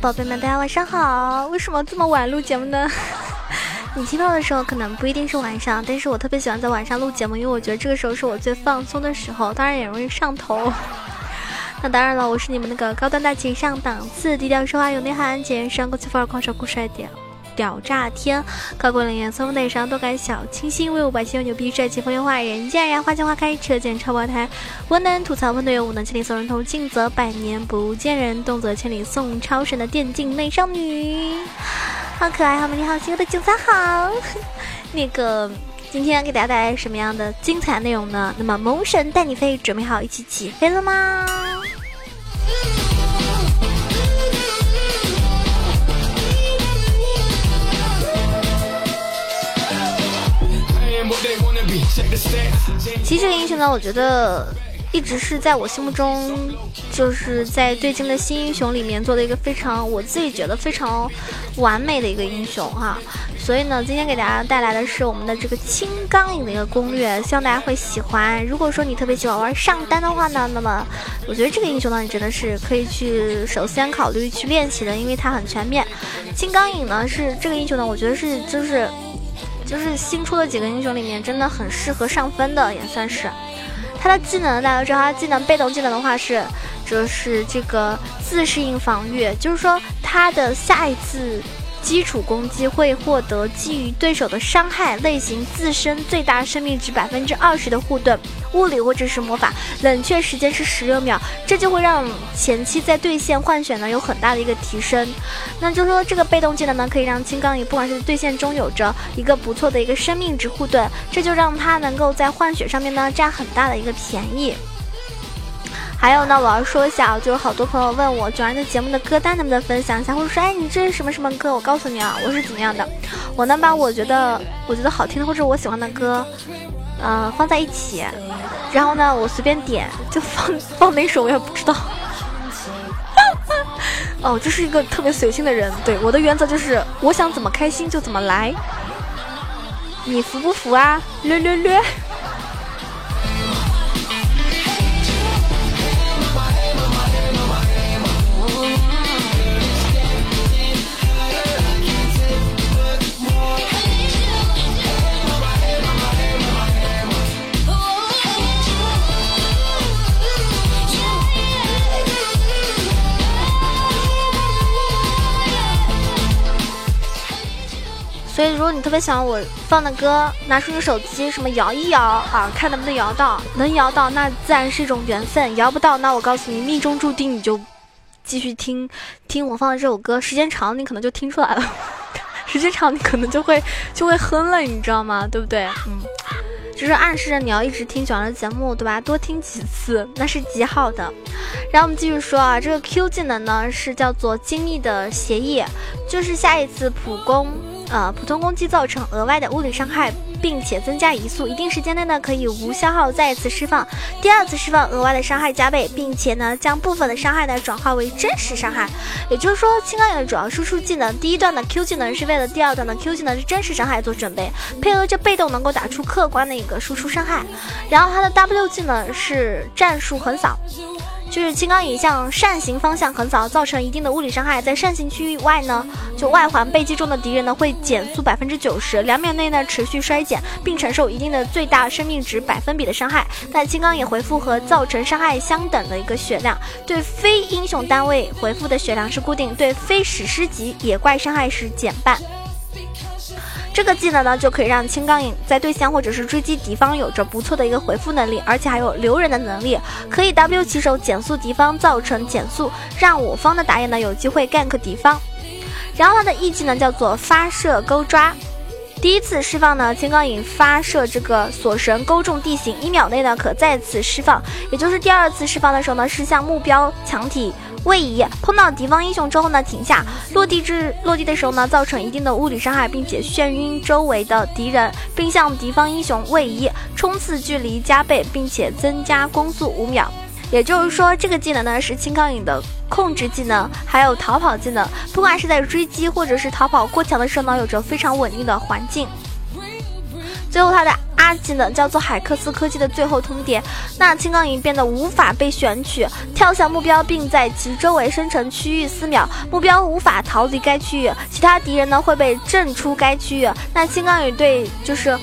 宝贝们，大家晚上好！为什么这么晚录节目呢？你听到的时候可能不一定是晚上，但是我特别喜欢在晚上录节目，因为我觉得这个时候是我最放松的时候，当然也容易上头。那当然了，我是你们那个高端大气上档次、低调奢华有内涵、简约时尚国际范儿、狂潮酷帅点屌炸天、高贵冷艳松风带上多感小清新、威武霸气又牛逼、帅气风流话人见人花见花开、车见超爆胎、温暖吐槽温暖又无能千里送人头、近则百年不见人、动则千里送超神的电竞美少女。好可爱，好美丽，好邪恶的韭菜好。那个，今天给大家带来什么样的精彩内容呢？那么，萌神带你飞，准备好一起起飞了吗？其实这个英雄呢，我觉得。一直是在我心目中，就是在最近的新英雄里面做的一个非常我自己觉得非常完美的一个英雄哈。所以呢，今天给大家带来的是我们的这个青钢影的一个攻略，希望大家会喜欢。如果说你特别喜欢玩上单的话呢，那么我觉得这个英雄呢，你真的是可以去首先考虑去练习的，因为它很全面。青钢影呢是这个英雄呢，我觉得是就是就是新出的几个英雄里面真的很适合上分的，也算是。他的技能大家知道，他技能被动技能的话是，就是这个自适应防御，就是说他的下一次。基础攻击会获得基于对手的伤害类型自身最大生命值百分之二十的护盾，物理或者是魔法，冷却时间是十六秒，这就会让前期在对线换血呢有很大的一个提升。那就说这个被动技能呢，可以让青钢影不管是对线中有着一个不错的一个生命值护盾，这就让他能够在换血上面呢占很大的一个便宜。还有呢，我要说一下啊，就是好多朋友问我九儿的节目的歌单能不能分享一下，或者说，哎，你这是什么什么歌？我告诉你啊，我是怎么样的，我能把我觉得我觉得好听的或者我喜欢的歌，呃，放在一起，然后呢，我随便点就放放哪首我也不知道。哦，就是一个特别随性的人，对我的原则就是我想怎么开心就怎么来，你服不服啊？略略略。特别喜欢我放的歌，拿出你手机，什么摇一摇啊，看能不能摇到，能摇到，那自然是一种缘分；摇不到，那我告诉你，命中注定，你就继续听听我放的这首歌，时间长，你可能就听出来了；时间长，你可能就会就会哼了，你知道吗？对不对？嗯，就是暗示着你要一直听喜欢的节目，对吧？多听几次，那是极好的。然后我们继续说啊，这个 Q 技能呢是叫做精密的协议，就是下一次普攻。呃，普通攻击造成额外的物理伤害，并且增加移速，一定时间内呢可以无消耗再次释放，第二次释放额外的伤害加倍，并且呢将部分的伤害呢转化为真实伤害。也就是说，青钢影的主要输出技能，第一段的 Q 技能是为了第二段的 Q 技能是真实伤害做准备，配合着被动能够打出客观的一个输出伤害。然后它的 W 技能是战术横扫。就是青钢影向扇形方向横扫，造成一定的物理伤害。在扇形区域外呢，就外环被击中的敌人呢，会减速百分之九十，两秒内呢持续衰减，并承受一定的最大生命值百分比的伤害。但青钢影回复和造成伤害相等的一个血量，对非英雄单位回复的血量是固定，对非史诗级野怪伤害是减半。这个技能呢，就可以让青钢影在对线或者是追击敌方有着不错的一个回复能力，而且还有留人的能力，可以 W 起手减速敌方，造成减速，让我方的打野呢有机会 gank 敌方。然后它的 E 技能叫做发射钩抓，第一次释放呢，青钢影发射这个锁神勾中地形，一秒内呢可再次释放，也就是第二次释放的时候呢，是向目标墙体。位移碰到敌方英雄之后呢，停下落地至落地的时候呢，造成一定的物理伤害，并且眩晕周围的敌人，并向敌方英雄位移，冲刺距离加倍，并且增加攻速五秒。也就是说，这个技能呢是青钢影的控制技能，还有逃跑技能，不管是在追击或者是逃跑过墙的时候呢，有着非常稳定的环境。最后，他的阿技能叫做海克斯科技的最后通牒。那青钢影变得无法被选取，跳向目标并在其周围生成区域四秒，目标无法逃离该区域，其他敌人呢会被震出该区域。那青钢影对就是。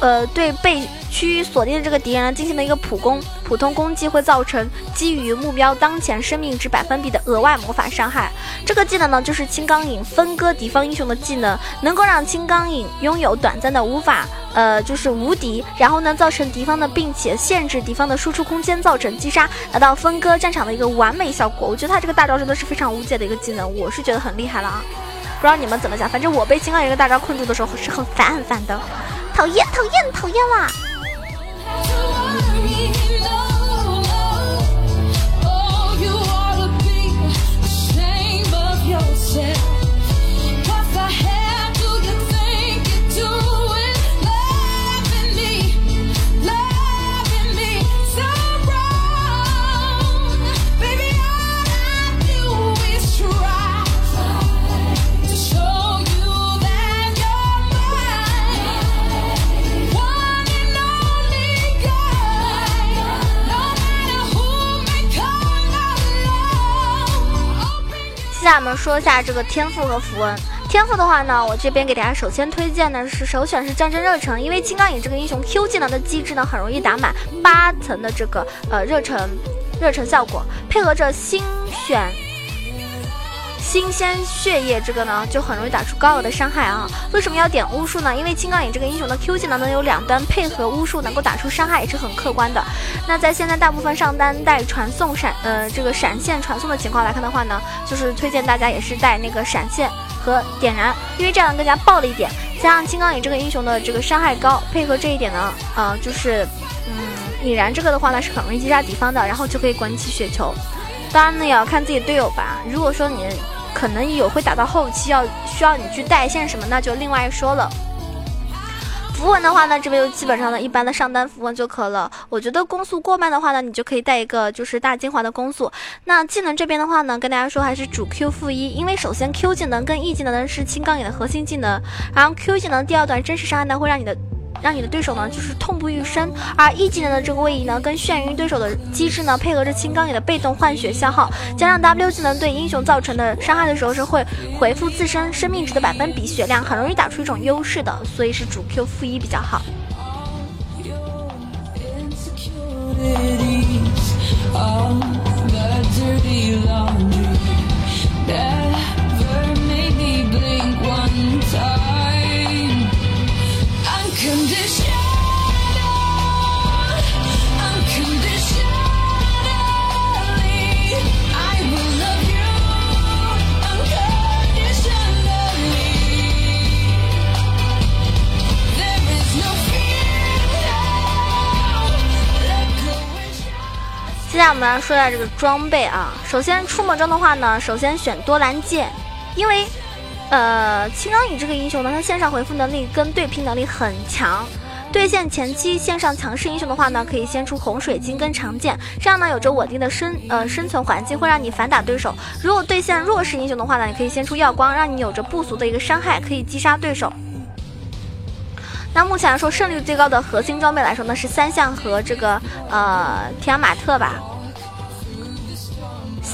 呃，对被区域锁定的这个敌人进行了一个普攻，普通攻击会造成基于目标当前生命值百分比的额外魔法伤害。这个技能呢就是青钢影分割敌方英雄的技能，能够让青钢影拥有短暂的无法呃就是无敌，然后呢造成敌方的，并且限制敌方的输出空间，造成击杀，达到分割战场的一个完美效果。我觉得他这个大招真的是非常无解的一个技能，我是觉得很厉害了啊！不知道你们怎么想，反正我被青钢影这个大招困住的时候是很烦很烦的。讨厌，讨厌，讨厌啦！下说下这个天赋和符文。天赋的话呢，我这边给大家首先推荐的是首选是战争热忱，因为金刚影这个英雄 Q 技能的机制呢，很容易打满八层的这个呃热忱热忱效果，配合着新选。新鲜血液这个呢，就很容易打出高额的伤害啊！为什么要点巫术呢？因为青钢影这个英雄的 Q 技能能有两端配合巫术，能够打出伤害也是很客观的。那在现在大部分上单带传送闪呃这个闪现传送的情况来看的话呢，就是推荐大家也是带那个闪现和点燃，因为这样更加暴了一点。加上青钢影这个英雄的这个伤害高，配合这一点呢，呃就是嗯引燃这个的话呢是很容易击杀敌方的，然后就可以滚起雪球。当然呢也要看自己队友吧，如果说你。可能有会打到后期要需要你去带线什么，那就另外说了。符文的话呢，这边就基本上呢一般的上单符文就可了。我觉得攻速过慢的话呢，你就可以带一个就是大精华的攻速。那技能这边的话呢，跟大家说还是主 Q 负一，因为首先 Q 技能跟 E 技能呢是青钢影的核心技能，然后 Q 技能第二段真实伤害呢会让你的。让你的对手呢就是痛不欲生，而 E 技能的这个位移呢，跟眩晕对手的机制呢，配合着青钢影的被动换血消耗，加上 W 技能对英雄造成的伤害的时候是会回复自身生命值的百分比血量，很容易打出一种优势的，所以是主 Q 负一比较好。说一下这个装备啊。首先出魔装的话呢，首先选多兰剑，因为。呃，青钢影这个英雄呢，他线上回复能力跟对拼能力很强。对线前期线上强势英雄的话呢，可以先出红水晶跟长剑，这样呢有着稳定的生呃生存环境，会让你反打对手。如果对线弱势英雄的话呢，你可以先出耀光，让你有着不俗的一个伤害，可以击杀对手。那目前来说，胜率最高的核心装备来说呢，是三项和这个呃提亚马特吧。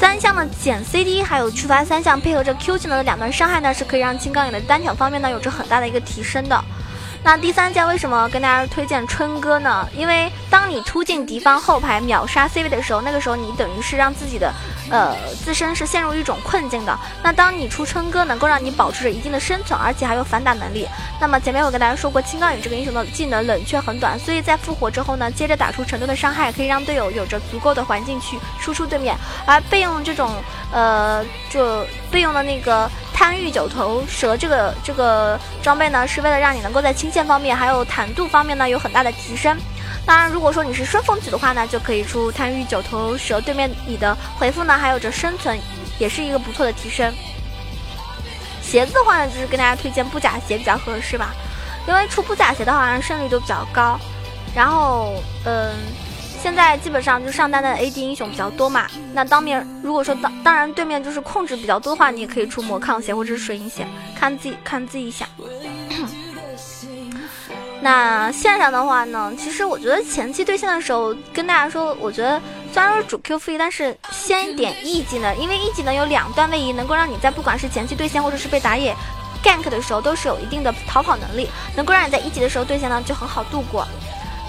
三项的减 CD，还有触发三项配合着 Q 技能的两段伤害呢，是可以让青钢影的单挑方面呢有着很大的一个提升的。那第三件为什么跟大家推荐春哥呢？因为当你突进敌方后排秒杀 C 位的时候，那个时候你等于是让自己的呃自身是陷入一种困境的。那当你出春哥，能够让你保持着一定的生存，而且还有反打能力。那么前面我跟大家说过，青钢影这个英雄的技能冷却很短，所以在复活之后呢，接着打出成吨的伤害，可以让队友有着足够的环境去输出对面。而备用这种呃就备用的那个。贪欲九头蛇这个这个装备呢，是为了让你能够在清线方面还有坦度方面呢有很大的提升。当然，如果说你是顺风举的话呢，就可以出贪欲九头蛇，对面你的回复呢还有着生存，也是一个不错的提升。鞋子的话呢，就是跟大家推荐布甲鞋比较合适吧，因为出布甲鞋的话胜率都比较高。然后，嗯。现在基本上就上单的 AD 英雄比较多嘛，那当面如果说当当然对面就是控制比较多的话，你也可以出魔抗鞋或者是水银鞋，看自己看自己想。那线上的话呢，其实我觉得前期对线的时候，跟大家说，我觉得虽然说主 Q 负一，但是先点 E 技能，因为 E 技能有两段位移，能够让你在不管是前期对线或者是被打野 gank 的时候，都是有一定的逃跑能力，能够让你在一级的时候对线呢就很好度过。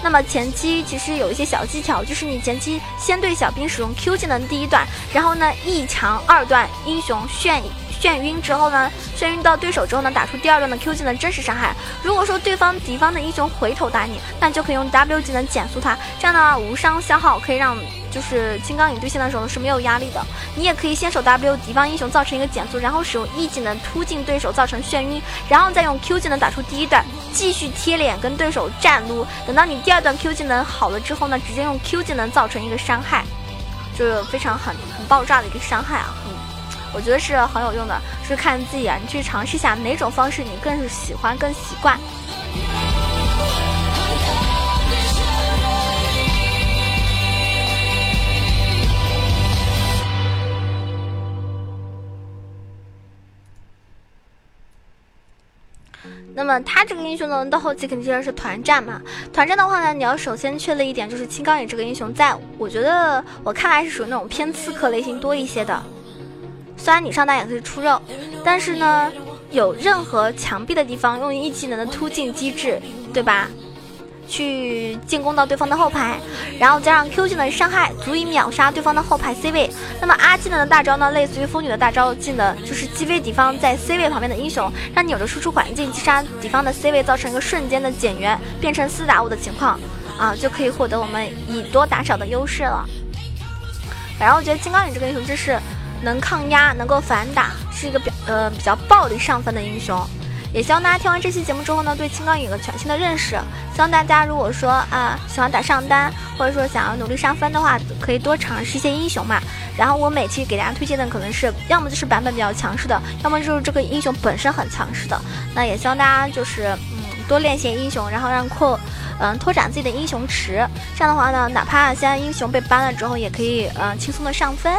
那么前期其实有一些小技巧，就是你前期先对小兵使用 Q 技能第一段，然后呢一强二段英雄炫眩晕之后呢，眩晕到对手之后呢，打出第二段的 Q 技能真实伤害。如果说对方敌方的英雄回头打你，那就可以用 W 技能减速他，这样的话无伤消耗可以让就是金刚影对线的时候是没有压力的。你也可以先手 W 敌方英雄造成一个减速，然后使用 E 技能突进对手造成眩晕，然后再用 Q 技能打出第一段，继续贴脸跟对手战撸。等到你第二段 Q 技能好了之后呢，直接用 Q 技能造成一个伤害，就是非常很很爆炸的一个伤害啊。我觉得是很有用的，是看自己啊，你去尝试一下哪种方式你更喜欢、更习惯。那么他这个英雄呢，到后期肯定是团战嘛。团战的话呢，你要首先确立一点，就是青钢影这个英雄，在我觉得我看来是属于那种偏刺客类型多一些的。虽然你上单也可以出肉，但是呢，有任何墙壁的地方用一技能的突进机制，对吧？去进攻到对方的后排，然后加上 Q 技能伤害，足以秒杀对方的后排 C 位。那么 R 技能的大招呢，类似于风女的大招技能，就是击飞敌方在 C 位旁边的英雄，让你有着输出环境击杀敌方的 C 位，造成一个瞬间的减员，变成四打五的情况，啊，就可以获得我们以多打少的优势了。反正我觉得金刚女这个英雄真是。能抗压，能够反打，是一个比呃比较暴力上分的英雄。也希望大家听完这期节目之后呢，对青钢影有个全新的认识。希望大家如果说啊喜欢打上单，或者说想要努力上分的话，可以多尝试一些英雄嘛。然后我每期给大家推荐的可能是要么就是版本比较强势的，要么就是这个英雄本身很强势的。那也希望大家就是嗯多练习英雄，然后让扩嗯拓展自己的英雄池。这样的话呢，哪怕现在英雄被 ban 了之后，也可以嗯轻松的上分。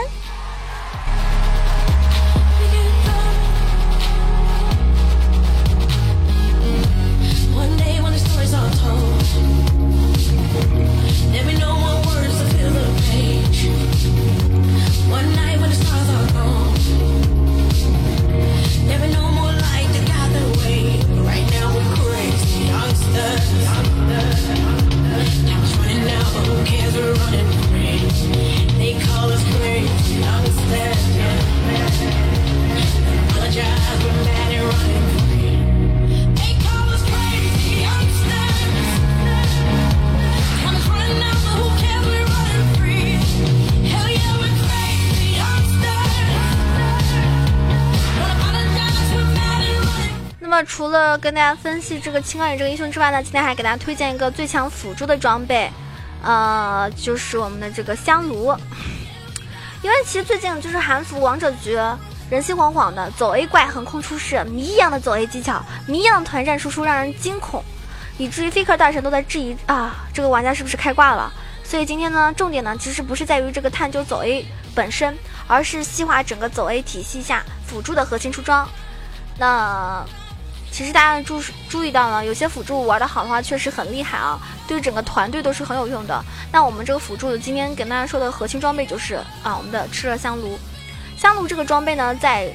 除了跟大家分析这个青钢影这个英雄之外呢，今天还给大家推荐一个最强辅助的装备，呃，就是我们的这个香炉。因为其实最近就是韩服王者局人心惶惶的，走 A 怪横空出世，谜一样的走 A 技巧，谜一样的团战输出让人惊恐，以至于 Faker 大神都在质疑啊，这个玩家是不是开挂了？所以今天呢，重点呢其实不是在于这个探究走 A 本身，而是细化整个走 A 体系下辅助的核心出装。那。其实大家注注意到了，有些辅助玩的好的话，确实很厉害啊，对整个团队都是很有用的。那我们这个辅助的今天给大家说的核心装备就是啊，我们的炽热香炉。香炉这个装备呢，在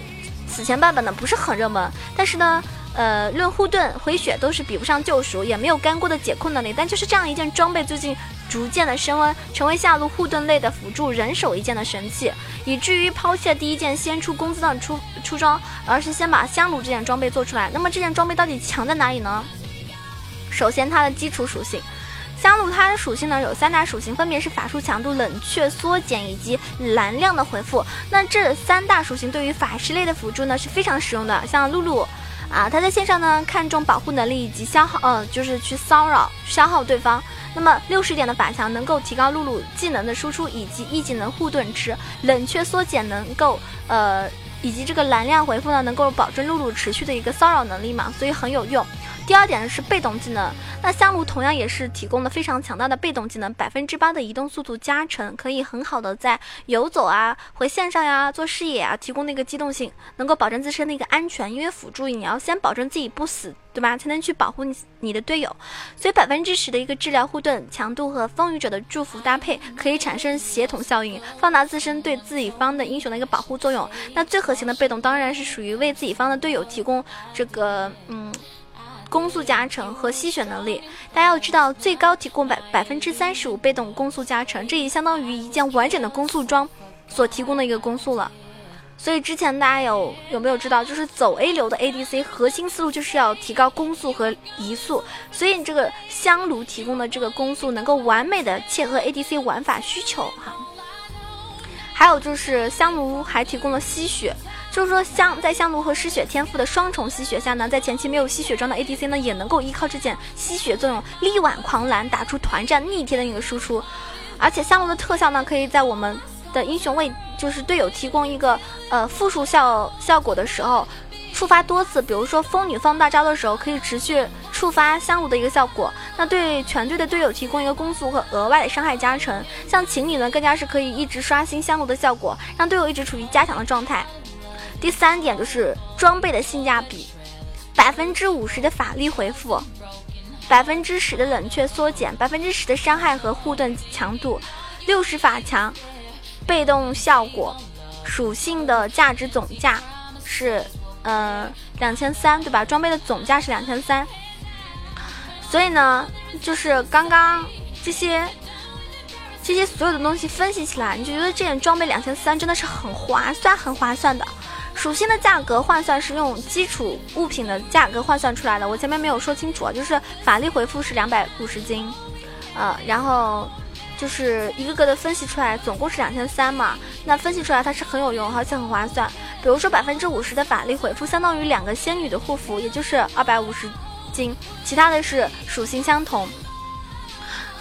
此前版本呢不是很热门，但是呢，呃，论护盾、回血都是比不上救赎，也没有干锅的解控能力。但就是这样一件装备，最近。逐渐的升温，成为下路护盾类的辅助人手一件的神器，以至于抛弃了第一件先出工资的出出装，而是先把香炉这件装备做出来。那么这件装备到底强在哪里呢？首先它的基础属性，香炉它的属性呢有三大属性，分别是法术强度、冷却缩减以及蓝量的回复。那这三大属性对于法师类的辅助呢是非常实用的，像露露。啊，他在线上呢，看重保护能力以及消耗，呃，就是去骚扰、消耗对方。那么六十点的法强能够提高露露技能的输出以及一技能护盾值，冷却缩减能够，呃，以及这个蓝量回复呢，能够保证露露持续的一个骚扰能力嘛，所以很有用。第二点是被动技能，那香炉同样也是提供了非常强大的被动技能，百分之八的移动速度加成，可以很好的在游走啊、回线上呀、做视野啊提供那个机动性，能够保证自身的一个安全。因为辅助你要先保证自己不死，对吧？才能去保护你你的队友。所以百分之十的一个治疗护盾强度和风雨者的祝福搭配，可以产生协同效应，放大自身对自己方的英雄的一个保护作用。那最核心的被动当然是属于为自己方的队友提供这个嗯。攻速加成和吸血能力，大家要知道，最高提供百百分之三十五被动攻速加成，这也相当于一件完整的攻速装所提供的一个攻速了。所以之前大家有有没有知道，就是走 A 流的 ADC 核心思路就是要提高攻速和移速，所以你这个香炉提供的这个攻速能够完美的切合 ADC 玩法需求哈。还有就是香炉还提供了吸血。就是说，香在香炉和失血天赋的双重吸血下呢，在前期没有吸血装的 ADC 呢，也能够依靠这件吸血作用力挽狂澜，打出团战逆天的一个输出。而且香炉的特效呢，可以在我们的英雄为就是队友提供一个呃复数效效果的时候，触发多次。比如说风女放大招的时候，可以持续触发香炉的一个效果，那对全队的队友提供一个攻速和额外的伤害加成。像情侣呢，更加是可以一直刷新香炉的效果，让队友一直处于加强的状态。第三点就是装备的性价比，百分之五十的法力回复，百分之十的冷却缩减，百分之十的伤害和护盾强度，六十法强，被动效果，属性的价值总价是呃两千三，对吧？装备的总价是两千三，所以呢，就是刚刚这些这些所有的东西分析起来，你就觉得这件装备两千三真的是很划算，很划算的。属性的价格换算是用基础物品的价格换算出来的，我前面没有说清楚啊，就是法力回复是两百五十斤，呃，然后就是一个个的分析出来，总共是两千三嘛，那分析出来它是很有用，而且很划算。比如说百分之五十的法力回复，相当于两个仙女的护符，也就是二百五十斤，其他的是属性相同。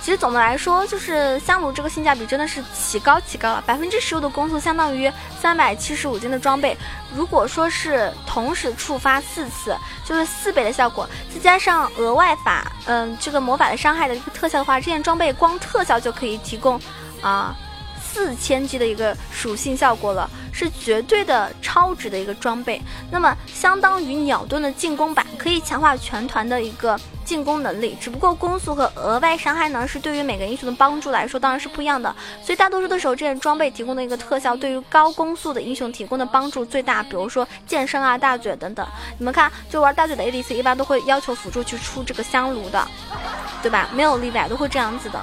其实总的来说，就是香炉这个性价比真的是奇高奇高了。百分之十五的攻速相当于三百七十五斤的装备，如果说是同时触发四次，就是四倍的效果，再加上额外法，嗯，这个魔法的伤害的一个特效的话，这件装备光特效就可以提供啊四千级的一个属性效果了，是绝对的超值的一个装备。那么相当于鸟盾的进攻版，可以强化全团的一个。进攻能力，只不过攻速和额外伤害呢，是对于每个英雄的帮助来说，当然是不一样的。所以大多数的时候，这件装备提供的一个特效，对于高攻速的英雄提供的帮助最大。比如说剑圣啊、大嘴等等。你们看，就玩大嘴的 ADC，一般都会要求辅助去出这个香炉的，对吧？没有例外，都会这样子的。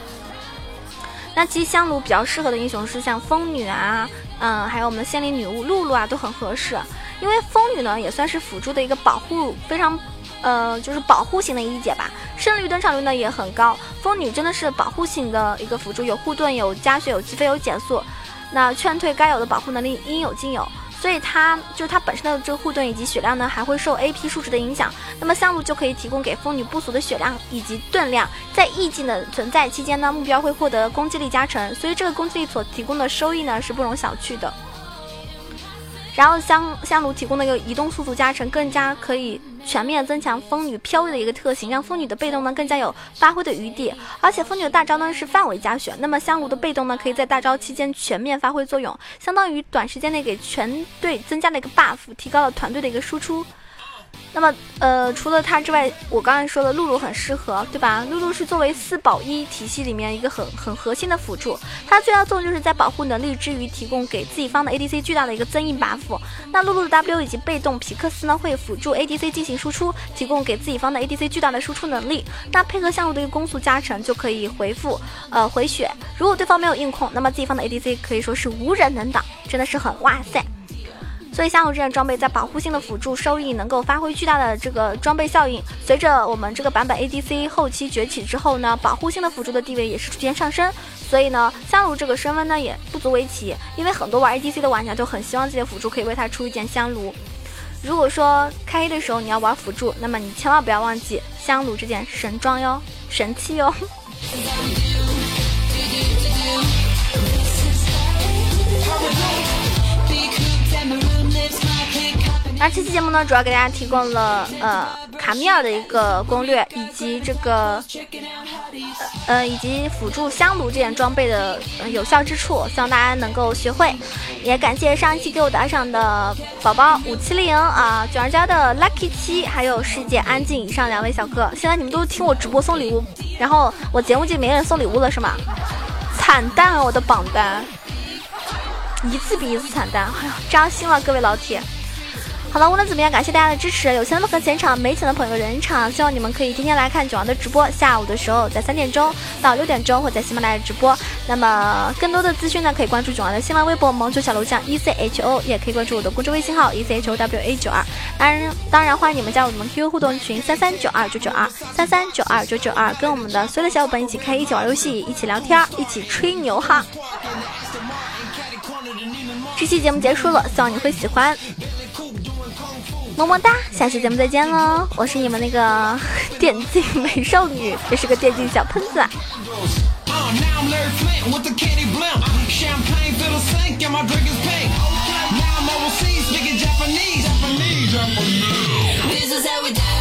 那其实香炉比较适合的英雄是像风女啊，嗯，还有我们的仙灵女巫露露啊，都很合适。因为风女呢，也算是辅助的一个保护，非常。呃，就是保护型的一姐吧，胜率登场率呢也很高。风女真的是保护型的一个辅助，有护盾，有加血，有击飞，有减速，那劝退该有的保护能力应有尽有。所以它就是它本身的这个护盾以及血量呢，还会受 AP 数值的影响。那么香炉就可以提供给风女不俗的血量以及盾量，在 E 技能存在期间呢，目标会获得攻击力加成，所以这个攻击力所提供的收益呢是不容小觑的。然后香香炉提供的一个移动速度加成，更加可以全面增强风女飘逸的一个特性，让风女的被动呢更加有发挥的余地。而且风女的大招呢是范围加血，那么香炉的被动呢可以在大招期间全面发挥作用，相当于短时间内给全队增加了一个 buff，提高了团队的一个输出。那么，呃，除了它之外，我刚才说的露露很适合，对吧？露露是作为四保一体系里面一个很很核心的辅助，它最大作用就是在保护能力之余，提供给自己方的 ADC 巨大的一个增益 buff。那露露的 W 以及被动皮克斯呢，会辅助 ADC 进行输出，提供给自己方的 ADC 巨大的输出能力。那配合相炉的一个攻速加成，就可以回复，呃，回血。如果对方没有硬控，那么自己方的 ADC 可以说是无人能挡，真的是很哇塞。所以香炉这件装备在保护性的辅助收益能够发挥巨大的这个装备效应。随着我们这个版本 ADC 后期崛起之后呢，保护性的辅助的地位也是逐渐上升。所以呢，香炉这个身份呢也不足为奇，因为很多玩 ADC 的玩家都很希望自己的辅助可以为他出一件香炉。如果说开黑的时候你要玩辅助，那么你千万不要忘记香炉这件神装哟，神器哟。那这期节目呢，主要给大家提供了呃卡米尔的一个攻略，以及这个呃以及辅助香炉这件装备的有效之处，希望大家能够学会。也感谢上一期给我打赏的宝宝五七零啊，卷儿家的 lucky 七，还有世界安静以上两位小哥。现在你们都听我直播送礼物，然后我节目就没人送礼物了是吗？惨淡啊，我的榜单，一次比一次惨淡，哎呀，扎心了，各位老铁。好了，无论怎么样，感谢大家的支持。有钱的朋友现场，没钱的朋友人场。希望你们可以天天来看九王的直播，下午的时候在三点钟到六点钟会在喜马拉雅直播。那么更多的资讯呢，可以关注九王的新浪微博萌球小楼酱 E C H O，也可以关注我的公众微信号 E C H O W A 九二。当然，当然欢迎你们加入我们 QQ 互动群三三九二九九二三三九二九九二，跟我们的所有的小伙伴一起开，一起玩游戏，一起聊天，一起吹牛哈。这期节目结束了，希望你会喜欢。么么哒，下期节目再见喽！我是你们那个 电竞美少女，也是个电竞小喷子。This is how we do.